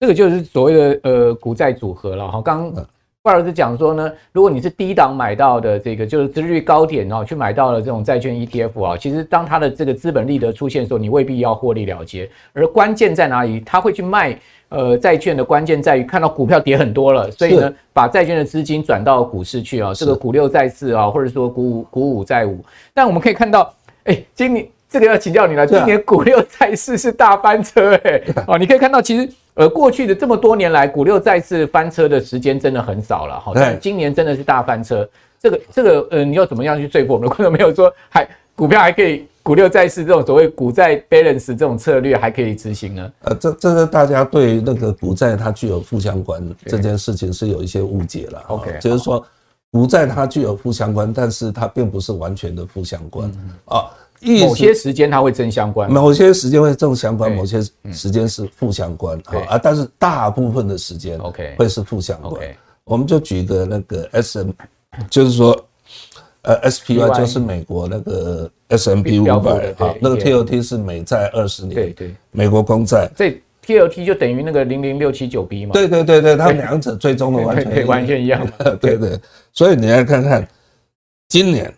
这个就是所谓的呃股债组合了哈。刚刚怪老师讲说呢，如果你是低档买到的这个就是殖利率高点哦，去买到了这种债券 ETF 啊，其实当它的这个资本利得出现的时候，你未必要获利了结。而关键在哪里？他会去卖呃债券的关键在于看到股票跌很多了，所以呢把债券的资金转到股市去啊，这个股六债四啊，或者说股五股五债五。但我们可以看到，哎，今年这个要请教你了，今年股六债四是大翻车哎哦，你可以看到其实。呃过去的这么多年来，股六债四翻车的时间真的很少了，好像今年真的是大翻车。这个这个呃，你要怎么样去说服我们的观众朋友说，还股票还可以股六债四这种所谓股债 balance 这种策略还可以执行呢？呃，这这个大家对那个股债它具有负相关这件事情是有一些误解了。OK，就是说股债它具有负相关，但是它并不是完全的负相关啊。某些时间它会正相关，某些时间会正相关，某些时间是负相关啊。但是大部分的时间，OK，会是负相关。我们就举一个那个 S M，就是说，呃，S P Y 就是美国那个 S M P 五百啊，那个 T O T 是美债二十年，对对，美国公债。这 T O T 就等于那个零零六七九 B 嘛？对对对对，它们两者最终的完全完全一样。对对，所以你来看看今年。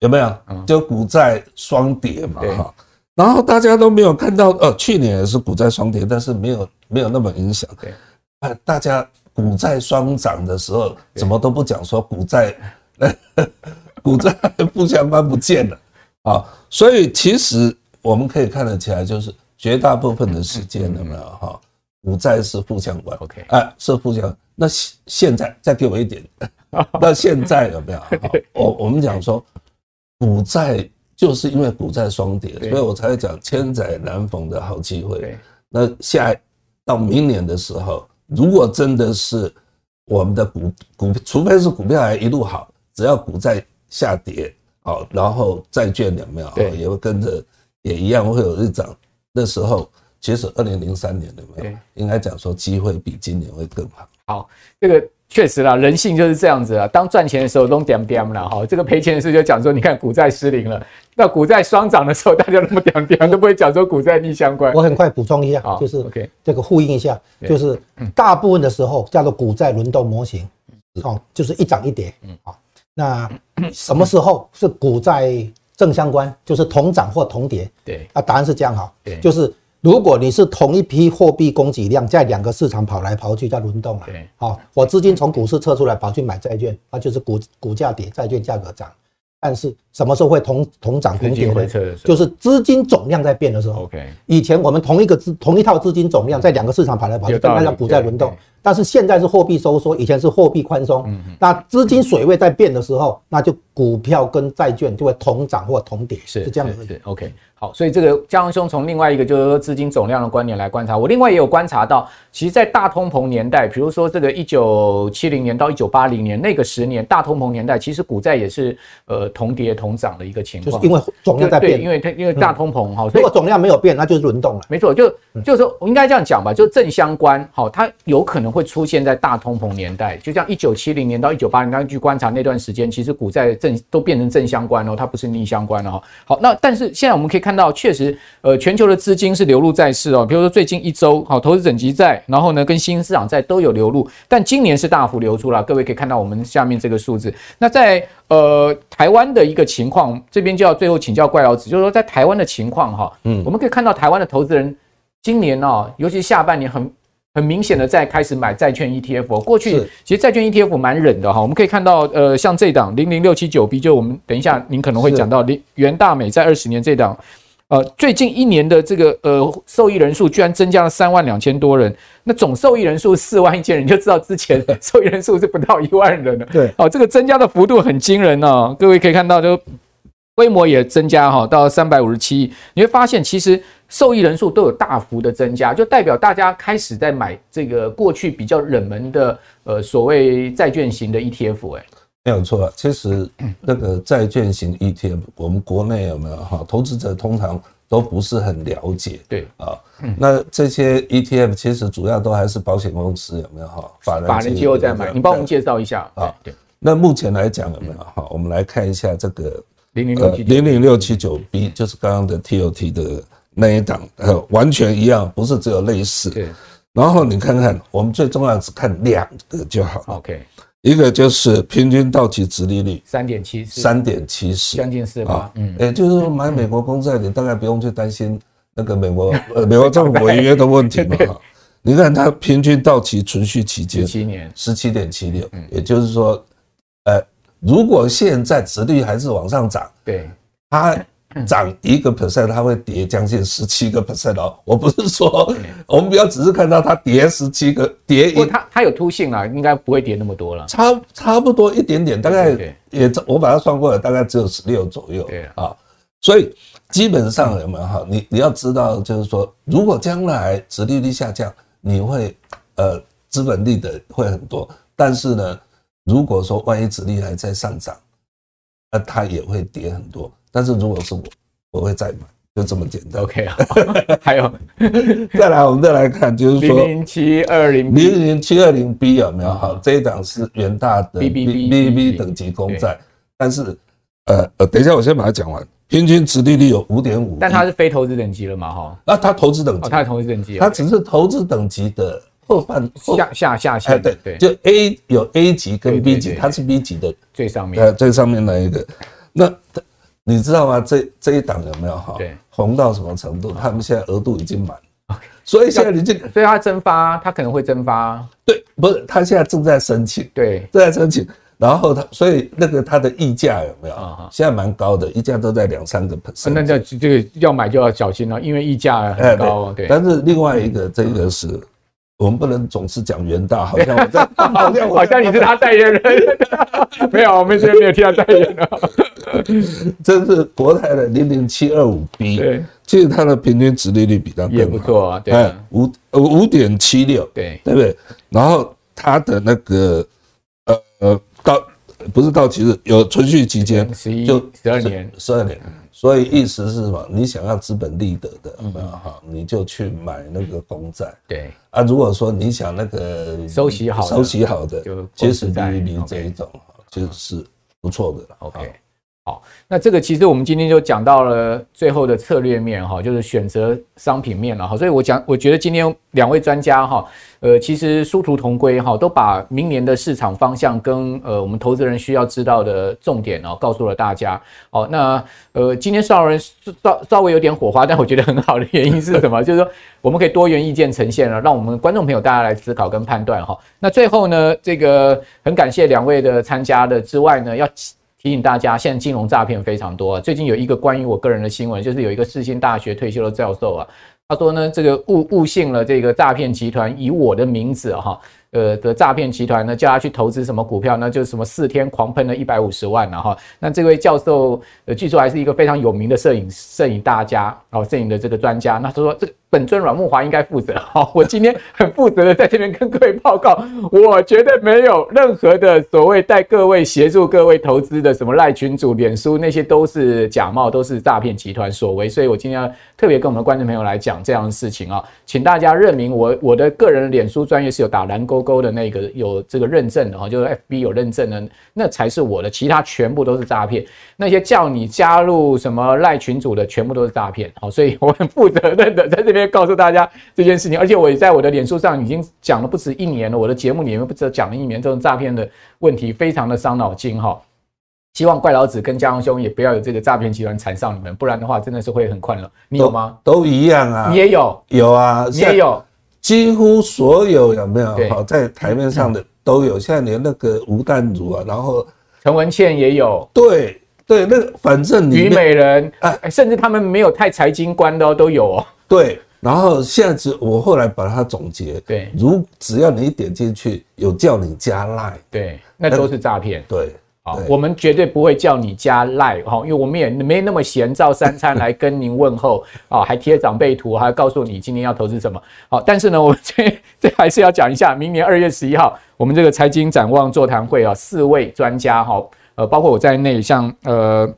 有没有？就股债双跌嘛，哈，然后大家都没有看到，呃，去年也是股债双跌，但是没有没有那么影响。对，啊，大家股债双涨的时候，怎么都不讲说股债，股债负相关不见了啊，所以其实我们可以看得起来，就是绝大部分的时间有没有？哈，股债是负相关，OK，哎，是负相。那现在再给我一点，那现在有没有？我我们讲说。股债就是因为股债双跌，所以我才会讲千载难逢的好机会。那下到明年的时候，如果真的是我们的股股，除非是股票还一路好，只要股债下跌，好，然后债券有没有也会跟着也一样会有日涨。那时候其实二零零三年有没有，应该讲说机会比今年会更好。好，这个。确实啦，人性就是这样子啊。当赚钱的时候都点点了哈，这个赔钱的时候就讲说，你看股债失灵了。那股债双涨的时候，大家那么点点都不会讲说股债逆相关。我很快补充一下，就是 OK，这个呼应一下，就是大部分的时候叫做股债轮动模型，好，就是一涨一跌。嗯，好，那什么时候是股债正相关？就是同涨或同跌。对，啊，答案是这样哈，对，就是。如果你是同一批货币供给量在两个市场跑来跑去，在轮动啊，好，我资金从股市撤出来跑去买债券，那就是股股价跌，债券价格涨。但是什么时候会同同涨同跌呢？就是资金总量在变的时候。OK，以前我们同一个资同一套资金总量在两个市场跑来跑去，那叫股债轮动。但是现在是货币收缩，以前是货币宽松。那资金水位在变的时候，那就股票跟债券就会同涨或同跌，是这样的。对，OK。好，所以这个江兄从另外一个就是说资金总量的观点来观察，我另外也有观察到，其实，在大通膨年代，比如说这个一九七零年到一九八零年那个十年大通膨年代，其实股债也是呃同跌同涨的一个情况，就是因为总量在变，对，因为它因为大通膨哈，如果总量没有变，那就是轮动了，没错，就就是说我应该这样讲吧，就正相关，好，它有可能会出现在大通膨年代，就像一九七零年到一九八零年，去观察那段时间，其实股债正都变成正相关哦，它不是逆相关哦。好，那但是现在我们可以看到，确实。呃，全球的资金是流入债市哦，比如说最近一周，好，投资等级债，然后呢，跟新兴市场债都有流入，但今年是大幅流出了。各位可以看到我们下面这个数字。那在呃台湾的一个情况，这边就要最后请教怪老子，就是说在台湾的情况哈，嗯，我们可以看到台湾的投资人今年哦，尤其下半年很很明显的在开始买债券 ETF。过去其实债券 ETF 蛮忍的哈，我们可以看到呃，像这档零零六七九 B，就我们等一下您可能会讲到元大美在二十年这档。呃，最近一年的这个呃受益人数居然增加了三万两千多人，那总受益人数四万一千人，你就知道之前受益 人数是不到一万人了。对，哦，这个增加的幅度很惊人哦。各位可以看到，就规模也增加哈，到三百五十七亿。你会发现，其实受益人数都有大幅的增加，就代表大家开始在买这个过去比较冷门的呃所谓债券型的 ETF 哎。没有错，其实那个债券型 ETF，我们国内有没有哈？投资者通常都不是很了解。对啊，那这些 ETF 其实主要都还是保险公司有没有哈？法人法人机构在买，你帮我们介绍一下啊？对，那目前来讲有没有哈？我们来看一下这个零零六七零零六七九 B，就是刚刚的 TOT 的那一档，呃，完全一样，不是只有类似。对，然后你看看，我们最重要是看两个就好。OK。一个就是平均到期值利率三点七四，三点七四，将近四吧。嗯，也就是说买美国公债，你大概不用去担心那个美国呃美国政府违约的问题嘛。你看它平均到期存续期间十七年，十七点七六。也就是说，呃，如果现在值率还是往上涨，对它。涨一个 percent，它会跌将近十七个 percent 哦。我不是说，我们不要只是看到它跌十七个，跌一，它它有凸性啊，应该不会跌那么多了。差差不多一点点，大概也我把它算过了，大概只有十六左右。对啊，所以基本上有没有哈？你你要知道，就是说，如果将来殖利率下降，你会呃资本利得会很多，但是呢，如果说万一殖利率还在上涨，那它也会跌很多。但是如果是我，我会再买，就这么简单。OK 啊，还有，再来，我们再来看，就是说零零七二零零零七二零 B 有没有？好，这一档是元大的 BBB 等级公债，但是呃呃，等一下，我先把它讲完。平均值利率有五点五，但它是非投资等级了嘛？哈，那它投资等级，它是投资等级，它只是投资等级的后半下下下下，对对，就 A 有 A 级跟 B 级，它是 B 级的最上面，呃，最上面那一个，那。你知道吗？这这一档有没有哈？对，红到什么程度？他们现在额度已经满，所以现在你这个，所以它蒸发，它可能会蒸发。对，不是，他现在正在申请，对，正在申请。然后他，所以那个他的溢价有没有？现在蛮高的，溢价都在两三个 percent。那这这个要买就要小心了，因为溢价很高。对，但是另外一个这个是。我们不能总是讲元大，好像我在，好像好像你是他代言人。没有，我们这边没有替他代言的。这是国泰的零零七二五 B，对，其实它的平均值利率比它更也不错啊，对，五五点七六，对，对不对？然后它的那个呃呃到不是到期日有存续期间，十一就十二年，十二年。所以意思是什么？你想要资本利得的，嗯好，你就去买那个公债。对啊，如果说你想那个收息好、收息好的，就其实利率这一种，其实是不错的。OK。好，那这个其实我们今天就讲到了最后的策略面哈，就是选择商品面了哈。所以我讲，我觉得今天两位专家哈，呃，其实殊途同归哈，都把明年的市场方向跟呃我们投资人需要知道的重点哦，告诉了大家。好，那呃今天稍微稍稍微有点火花，但我觉得很好的原因是什么？就是说我们可以多元意见呈现了，让我们观众朋友大家来思考跟判断哈。那最后呢，这个很感谢两位的参加的之外呢，要。提醒大家，现在金融诈骗非常多啊。最近有一个关于我个人的新闻，就是有一个世新大学退休的教授啊，他说呢，这个误误信了这个诈骗集团以我的名字哈，呃的诈骗集团呢，叫他去投资什么股票，那就什么四天狂喷了一百五十万了哈。那这位教授呃，据说还是一个非常有名的摄影摄影大家哦，摄影的这个专家。那他说这个。本尊阮慕华应该负责。好，我今天很负责的在这边跟各位报告，我绝对没有任何的所谓带各位协助各位投资的什么赖群主、脸书，那些都是假冒，都是诈骗集团所为。所以我今天要特别跟我们的观众朋友来讲这样的事情啊，请大家认明我我的个人脸书专业是有打蓝勾勾的那个有这个认证的哈，就是 FB 有认证的，那才是我的，其他全部都是诈骗。那些叫你加入什么赖群主的，全部都是诈骗。好，所以我很负责任的在这边。告诉大家这件事情，而且我也在我的脸书上已经讲了不止一年了。我的节目里面不止讲了一年，这种诈骗的问题非常的伤脑筋哈。希望怪老子跟嘉荣兄也不要有这个诈骗集团缠上你们，不然的话真的是会很困扰。你有吗？都，都一样啊，你也有，有啊，你也有，几乎所有有没有？好，在台面上的都有。现在连那个吴淡如啊，然后陈文茜也有，对对，那反正虞美人啊，甚至他们没有太财经观的都有哦，对。然后现在只我后来把它总结，对，如只要你一点进去，有叫你加 Line，对，那都是诈骗，对，好，我们绝对不会叫你加 Line 哈，因为我们也没那么闲，照三餐来跟您问候啊，还贴长辈图，还告诉你今天要投资什么，好，但是呢，我们这 这还是要讲一下，明年二月十一号，我们这个财经展望座谈会啊，四位专家哈，呃，包括我在内，像呃。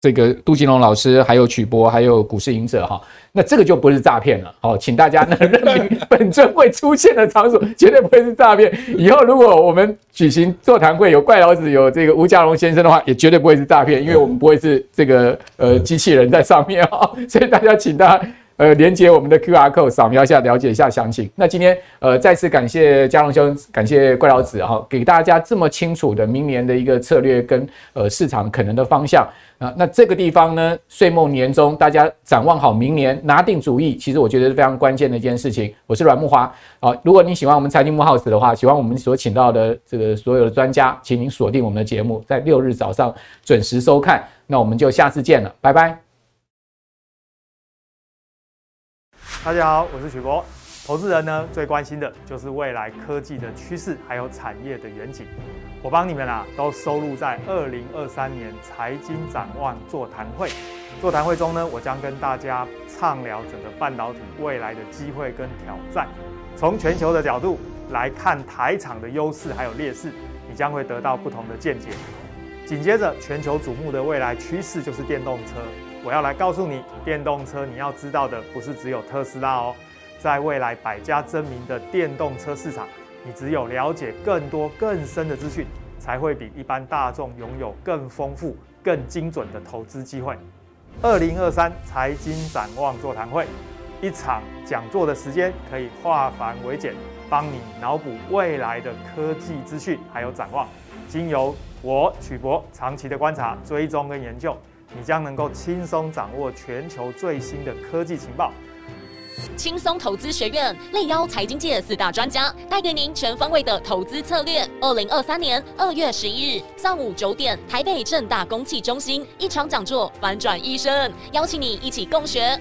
这个杜金龙老师，还有曲波，还有股市赢者哈，那这个就不是诈骗了。好，请大家呢认明本尊会出现的场所，绝对不会是诈骗。以后如果我们举行座谈会，有怪老子，有这个吴家龙先生的话，也绝对不会是诈骗，因为我们不会是这个呃机器人在上面哈。所以大家请大家 呃连接我们的 QR code，扫描一下，了解一下详情。那今天呃再次感谢家龙兄，感谢怪老子哈，给大家这么清楚的明年的一个策略跟呃市场可能的方向。啊，那这个地方呢，岁末年终，大家展望好明年，拿定主意，其实我觉得是非常关键的一件事情。我是阮慕驊啊，如果你喜欢我们财经慕 House 的话，喜欢我们所请到的这个所有的专家，请您锁定我们的节目，在六日早上准时收看。那我们就下次见了，拜拜。大家好，我是许博。投资人呢，最关心的就是未来科技的趋势，还有产业的远景。我帮你们啊，都收录在二零二三年财经展望座谈会。座谈会中呢，我将跟大家畅聊整个半导体未来的机会跟挑战，从全球的角度来看台厂的优势还有劣势，你将会得到不同的见解。紧接着，全球瞩目的未来趋势就是电动车。我要来告诉你，电动车你要知道的不是只有特斯拉哦，在未来百家争鸣的电动车市场。你只有了解更多更深的资讯，才会比一般大众拥有更丰富、更精准的投资机会。二零二三财经展望座谈会，一场讲座的时间可以化繁为简，帮你脑补未来的科技资讯还有展望。经由我曲博长期的观察、追踪跟研究，你将能够轻松掌握全球最新的科技情报。轻松投资学院力邀财经界四大专家，带给您全方位的投资策略。二零二三年二月十一日上午九点，台北正大公器中心一场讲座，反转一生，邀请你一起共学。